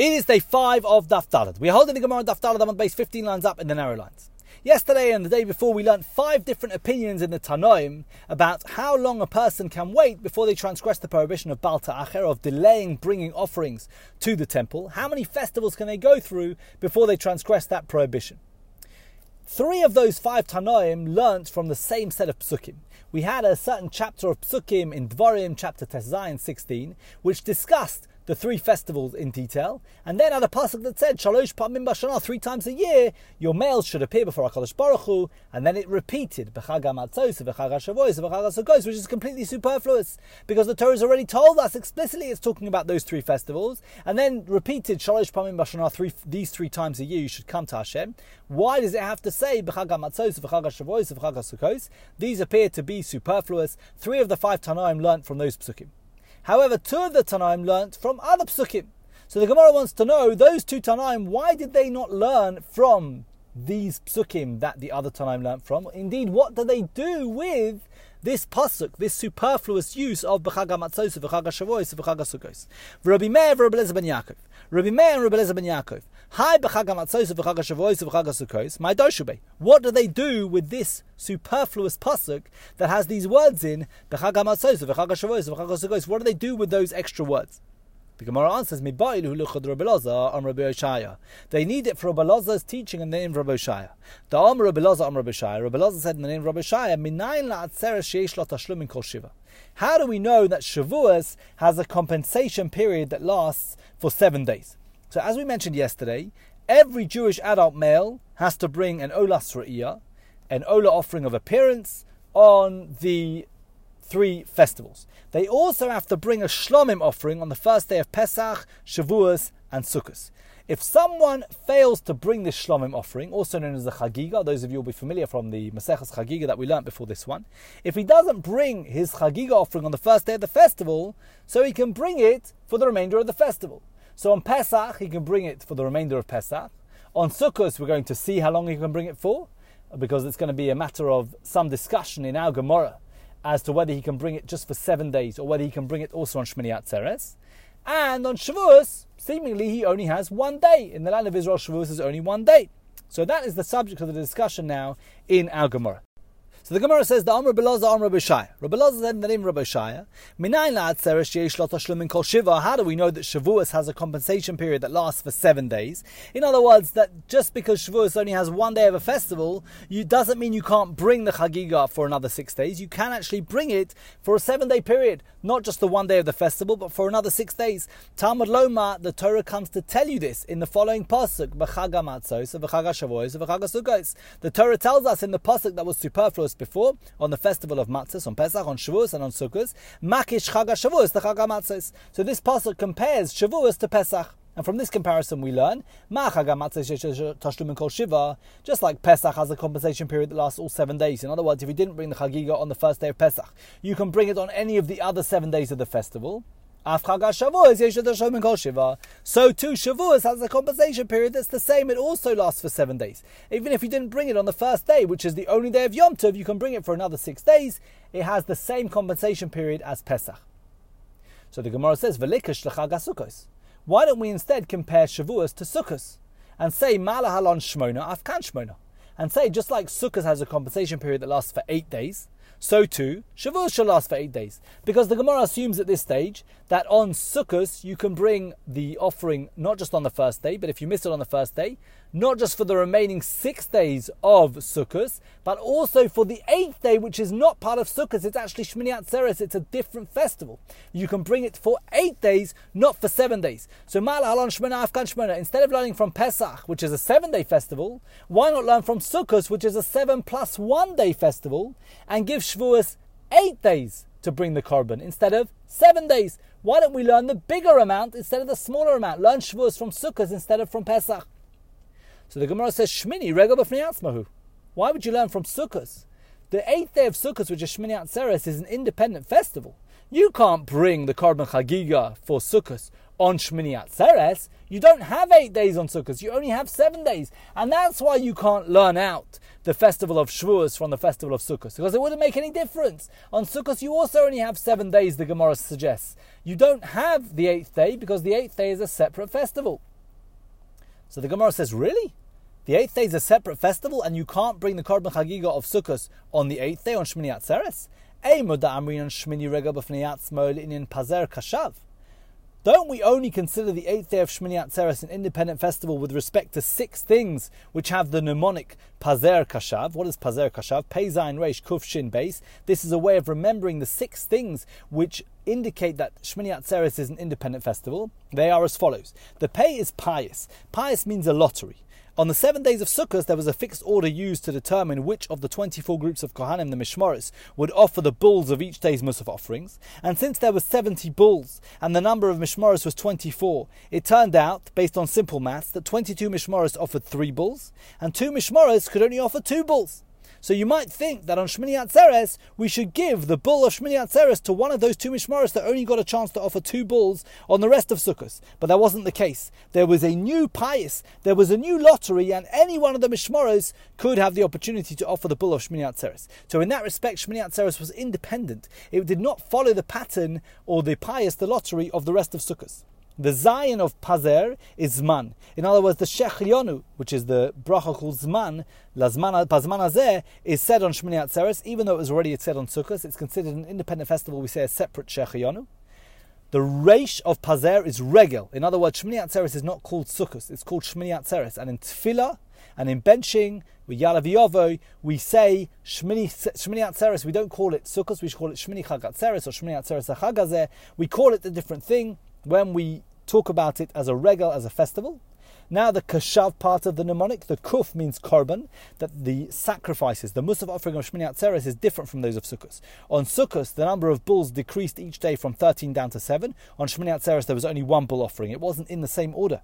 It is day five of Daf Dalad. We are holding the Gemara Daf Dalad on beis 15 lines up in the narrow lines. Yesterday and the day before, we learned five different opinions in the Tanoim about how long a person can wait before they transgress the prohibition of Bal Te'acher, of delaying bringing offerings to the temple. How many festivals can they go through before they transgress that prohibition? Three of those five Tanoim learnt from the same set of psukim. We had a certain chapter of psukim in Dvarim, chapter Teszayin 16, which discussed the three festivals in detail, and then had a pasuk that said shalosh pamim b'shana three times a year your males should appear before Hakadosh Baruch Hu, and then it repeated b'chag hamatzos, b'chag which is completely superfluous because the Torah has already told us explicitly it's talking about those three festivals, and then repeated shalosh pamim b'shana three these three times a year you should come to Hashem. Why does it have to say b'chag hamatzos, b'chag? These appear to be superfluous. Three of the five Tanaim learnt from those psukim. However, two of the Tanaim learnt from other psukim. So the Gemara wants to know those two Tanaim, why did they not learn from these psukim that the other Tanaim learnt from? Indeed, what do they do with this pasuk, this superfluous use of b'chag hamatzos, b'chag hashavos, b'chag hasukos? Rabbi Meir, Rabbi Eliezer ben Yaakov. Rabbi Meir and Rabbi Eliezer ben Yaakov. Hi b'chag hamatzos, b'chag hashavos, b'chag hasukos. My doshube. What do they do with this superfluous pasuk that has these words in b'chag hamatzos, b'chag hashavos, b'chag hasukos? What do they do with those extra words? The Gemara answers, They need it for Rabbi Lazar's teaching in the name of Rabbi Shaya. The Amr Rabbi Lazar, Amr Rabbi Shaya. Rabbi Lazar said in the name of Rabbi Shaya, How do we know that Shavuos has a compensation period that lasts for seven days? So as we mentioned yesterday, every Jewish adult male has to bring an Olas Ra'iyah, an Ola offering of appearance, on the three festivals. They also have to bring a shlomim offering on the first day of Pesach, Shavuos, and Sukkot. If someone fails to bring this shlomim offering, also known as the chagiga, those of you will be familiar from the Maseches chagiga that we learnt before this one, if he doesn't bring his chagiga offering on the first day of the festival, so he can bring it for the remainder of the festival. So on Pesach, he can bring it for the remainder of Pesach. On Sukkot, we're going to see how long he can bring it for, because it's going to be a matter of some discussion in our Gemara as to whether he can bring it just for seven days or whether he can bring it also on Shmini Atzeres. And on Shavuos, seemingly he only has one day. In the land of Israel, Shavuos is only one day. So that is the subject of the discussion now in our Gemara. So the Gemara says the Amr Belazar Amr Bishaya. Rabbi Belazar said in the name of Rabbi Shaya, Minayin la'atzeres yesh lo kol shiva. How do we know that Shavuos has a compensation period that lasts for seven days? In other words, that just because Shavuos only has one day of a festival, you doesn't mean you can't bring the Chagiga for another six days. You can actually bring it for a seven-day period, not just the one day of the festival, but for another six days. Talmud Loma, the Torah comes to tell you this in the following pasuk: B'chag Matzos, B'chag Shavuos. The Torah tells us in the pasuk that was superfluous before, on the festival of Matzos, on Pesach, on Shavuos, and on Sukkot, Makish Chag Shavuos, the Chag Matzos. So this pasuk compares Shavuos to Pesach. And from this comparison, we learn just like Pesach has a compensation period that lasts all seven days. In other words, if you didn't bring the Chagiga on the first day of Pesach, you can bring it on any of the other seven days of the festival. So too, Shavuos has a compensation period that's the same. It also lasts for seven days. Even if you didn't bring it on the first day, which is the only day of Yom Tov, you can bring it for another six days. It has the same compensation period as Pesach. So the Gemara says, Why don't we instead compare Shavuos to Sukkos and say Malahalon Shmona Afkan Shmona? And say, just like Sukkot has a compensation period that lasts for eight days, so too Shavuos shall last for eight days. Because the Gemara assumes at this stage that on Sukkot you can bring the offering not just on the first day, but if you miss it on the first day, not just for the remaining six days of Sukkot, but also for the eighth day, which is not part of Sukkot. It's actually Shmini Atzeres. It's a different festival. You can bring it for eight days, not for seven days. So Mal Halon Shmona Afkan Shmona. Instead of learning from Pesach, which is a seven-day festival, why not learn from Sukkot, which is a seven plus one-day festival, and give Shavuos eight days to bring the korban instead of seven days? Why don't we learn the bigger amount instead of the smaller amount? Learn Shavuos from Sukkot instead of from Pesach. So the Gemara says, Shmini, Regel B'fnei Why would you learn from Sukkot? The eighth day of Sukkot, which is Shmini Atzeres, is an independent festival. You can't bring the Korban Chagiga for Sukkot on Shmini Atzeres. You don't have eight days on Sukkot. You only have seven days. And that's why you can't learn out the festival of Shavuos from the festival of Sukkot. Because it wouldn't make any difference. On Sukkot, you also only have seven days, the Gemara suggests. You don't have the eighth day because the eighth day is a separate festival. So the Gemara says, really? The eighth day is a separate festival, and you can't bring the Korban Chagiga of Sukkot on the eighth day on Shmini Atzeres? Don't we only consider the eighth day of Shmini Atzeres an independent festival with respect to six things which have the mnemonic Pazer Kashav? What is Pazer Kashav? Peizayin Reish Kuf Shin Beis. This is a way of remembering the six things which indicate that Shmini Atzeres is an independent festival. They are as follows. The pei is payis. Payis means a lottery. On the seven days of Sukkot, there was a fixed order used to determine which of the 24 groups of Kohanim, the Mishmaris, would offer the bulls of each day's Musaf offerings. And since there were 70 bulls and the number of Mishmaris was 24, it turned out, based on simple maths, that 22 Mishmaris offered three bulls and two Mishmaris could only offer two bulls. So you might think that on Shmini Atzeres, we should give the bull of Shmini Atzeres to one of those two Mishmaros that only got a chance to offer two bulls on the rest of Sukkot. But that wasn't the case. There was a new payis, there was a new lottery, and any one of the Mishmaros could have the opportunity to offer the bull of Shmini Atzeres. So in that respect, Shmini Atzeres was independent. It did not follow the pattern or the payis, the lottery of the rest of Sukkot. The Zayin of Pazer is Zman. In other words, the Shehechiyanu, which is the bracha called Zman, Pazman Azeh, is said on Shmini Atzeres, even though it was already said on Sukkot. It's considered an independent festival. We say a separate Shehechiyanu. The Reish of Pazer is Regel. In other words, Shmini Atzeres is not called Sukkot, it's called Shmini Atzeres. And in Tefillah and in benching, with Yalav we say Shmini, Shmini Atzeres, we don't call it Sukkot, we call it Shmini Chag Atzeres or Shmini Atzeres Chagazeh. We call it a different thing when we talk about it as a regel, as a festival. Now the kashav part of the mnemonic, the kuf means korban, that the sacrifices, the musaf offering of Shmini Atzeres is different from those of Sukkot. On Sukkot, the number of bulls decreased each day from 13 down to 7. On Shmini Atzeres, there was only one bull offering. It wasn't in the same order.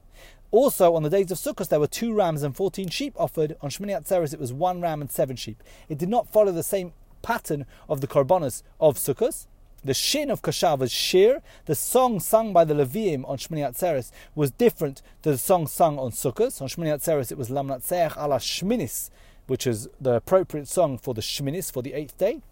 Also, on the days of Sukkot, there were two rams and 14 sheep offered. On Shmini Atzeres, it was one ram and seven sheep. It did not follow the same pattern of the korbanos of Sukkot. The shin of Kashav was. The song sung by the Leviim on Shmini Atzeres was different to the song sung on Sukkot. On Shmini Atzeres it was Lam Natseach ala Shminis, which is the appropriate song for the Shminis, for the eighth day.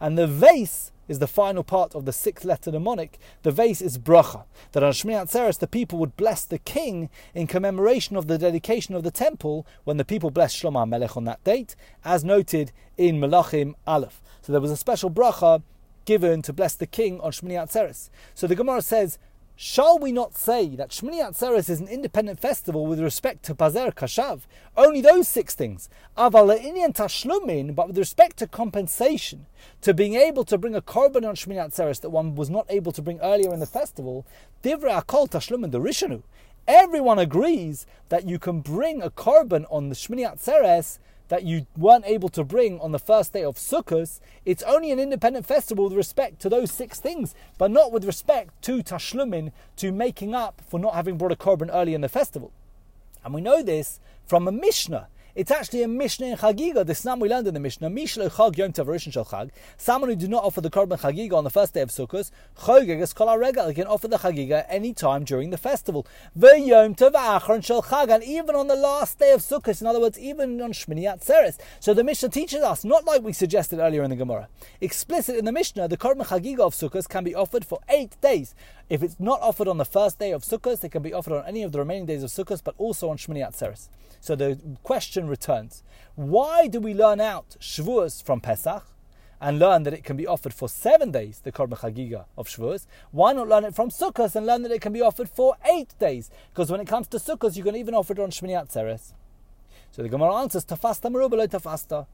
And the veis is the final part of the sixth letter mnemonic. The veis is bracha. That on Shmini Atzeres the people would bless the king in commemoration of the dedication of the temple when the people blessed Shlomo Melech on that date, as noted in Melachim Aleph. So there was a special bracha given to bless the king on Shmini Atzeres. So the Gemara says, Shall we not say that Shmini Atzeres is an independent festival with respect to Pazer Kashav? Only those six things. Aval tashlumin, but with respect to compensation, to being able to bring a korban on Shmini Atzeres that one was not able to bring earlier in the festival, Divra Akol Tashlumin the Rishanu. Everyone agrees that you can bring a korban on the Shmini Atzeres that you weren't able to bring on the first day of Sukkot, it's only an independent festival with respect to those six things, but not with respect to Tashlumin, to making up for not having brought a korban early in the festival. And we know this from a Mishnah it's actually a Mishnah in Chagiga. The Snam we learned in the Mishnah. Mishle Chag Yom Tov Rishon Shel Chag. Someone who did not offer the Korban Chagiga on the first day of Sukkot, Chogeg is Kol Regel. can offer the Chagiga any time during the festival. Yom Tov Achron Shel Chag. And even on the last day of Sukkot, in other words, even on Shmini Atzeres. So the Mishnah teaches us, not like we suggested earlier in the Gemara, explicit in the Mishnah, the Korban Chagiga of Sukkot can be offered for eight days. If it's not offered on the first day of Sukkot, it can be offered on any of the remaining days of Sukkot, but also on Shmini Atzeres. So the question returns why do we learn out Shavuos from Pesach and learn that it can be offered for seven days, the Korban Chagiga of Shavuos? Why not learn it from Sukkot and learn that it can be offered for eight days? Because when it comes to Sukkot, you can even offer it on Shmini Atzeres. So the Gemara answers, Tafasta merubah tafasta.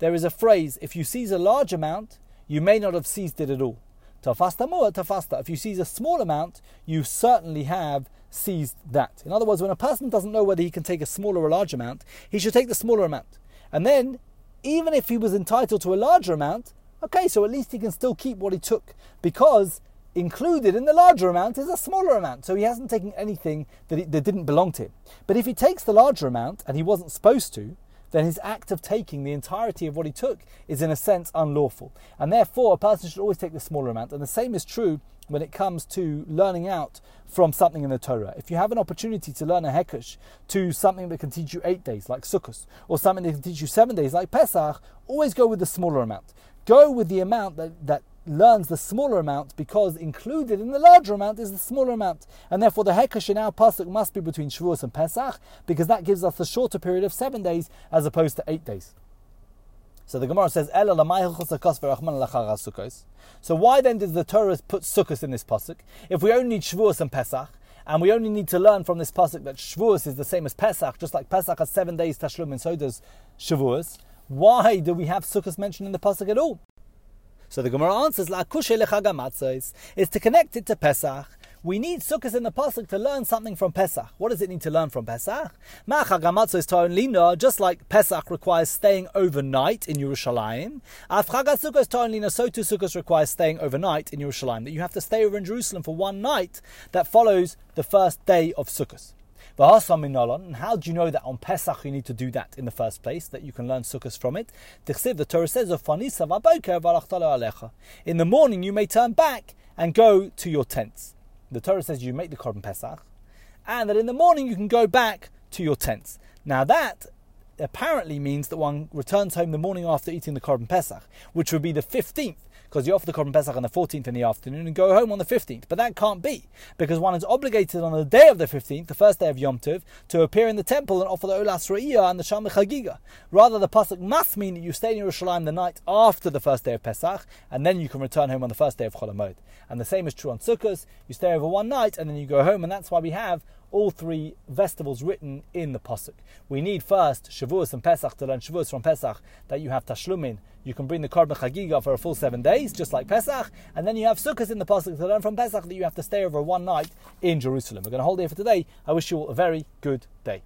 There is a phrase, if you seize a large amount, you may not have seized it at all. Tafasta more, tafasta. If you seize a small amount, you certainly have seized that. In other words, when a person doesn't know whether he can take a small or large amount, he should take the smaller amount. And then, even if he was entitled to a larger amount, okay, so at least he can still keep what he took because included in the larger amount is a smaller amount. So he hasn't taken anything that, he, that didn't belong to him. But if he takes the larger amount and he wasn't supposed to, then his act of taking the entirety of what he took is in a sense unlawful. And therefore, a person should always take the smaller amount. And the same is true when it comes to learning out from something in the Torah. If you have an opportunity to learn a Hekesh to something that can teach you eight days, like Sukkot, or something that can teach you seven days, like Pesach, always go with the smaller amount. Go with the amount that, that learns the smaller amount because included in the larger amount is the smaller amount. And therefore the Hekesh in our Pasuk must be between Shavuos and Pesach because that gives us the shorter period of seven days as opposed to eight days. So the Gemara says, So why then did the Torah put Sukkot in this Pasuk? If we only need Shavuos and Pesach, and we only need to learn from this pasuk that Shavuos is the same as Pesach, just like Pesach has seven days Tashlum and so does Shavuos. Why do we have Sukkot mentioned in the pasuk at all? So the Gemara answers, La is to connect it to Pesach. We need Sukkot in the Pasuk to learn something from Pesach. What does it need to learn from Pesach? Is lina, just like Pesach requires staying overnight in Yerushalayim, is lina, so too Sukkot requires staying overnight in Yerushalayim. That you have to stay over in Jerusalem for one night that follows the first day of Sukkot. And how do you know that on Pesach you need to do that in the first place, that you can learn sukkahs from it? The Torah says, In the morning you may turn back and go to your tents. The Torah says you make the Korban Pesach, and that in the morning you can go back to your tents. Now that apparently means that one returns home the morning after eating the Korban Pesach, which would be the 15th because you offer the Korban Pesach on the 14th in the afternoon and go home on the 15th. But that can't be, because one is obligated on the day of the 15th, the first day of Yom Tov, to appear in the temple and offer the Olas Re'iyah and the Shalom Chagiga. Rather, the Pasuk must mean that you stay in Yerushalayim the night after the first day of Pesach, and then you can return home on the first day of Cholamod. And the same is true on Sukkot. You stay over one night and then you go home, and that's why we have all three festivals written in the pasuk. We need first Shavuos and Pesach to learn Shavuos from Pesach that you have Tashlumin. You can bring the Korban Chagiga for a full seven days, just like Pesach, and then you have Sukkot in the pasuk to learn from Pesach that you have to stay over one night in Jerusalem. We're going to hold here for today. I wish you all a very good day.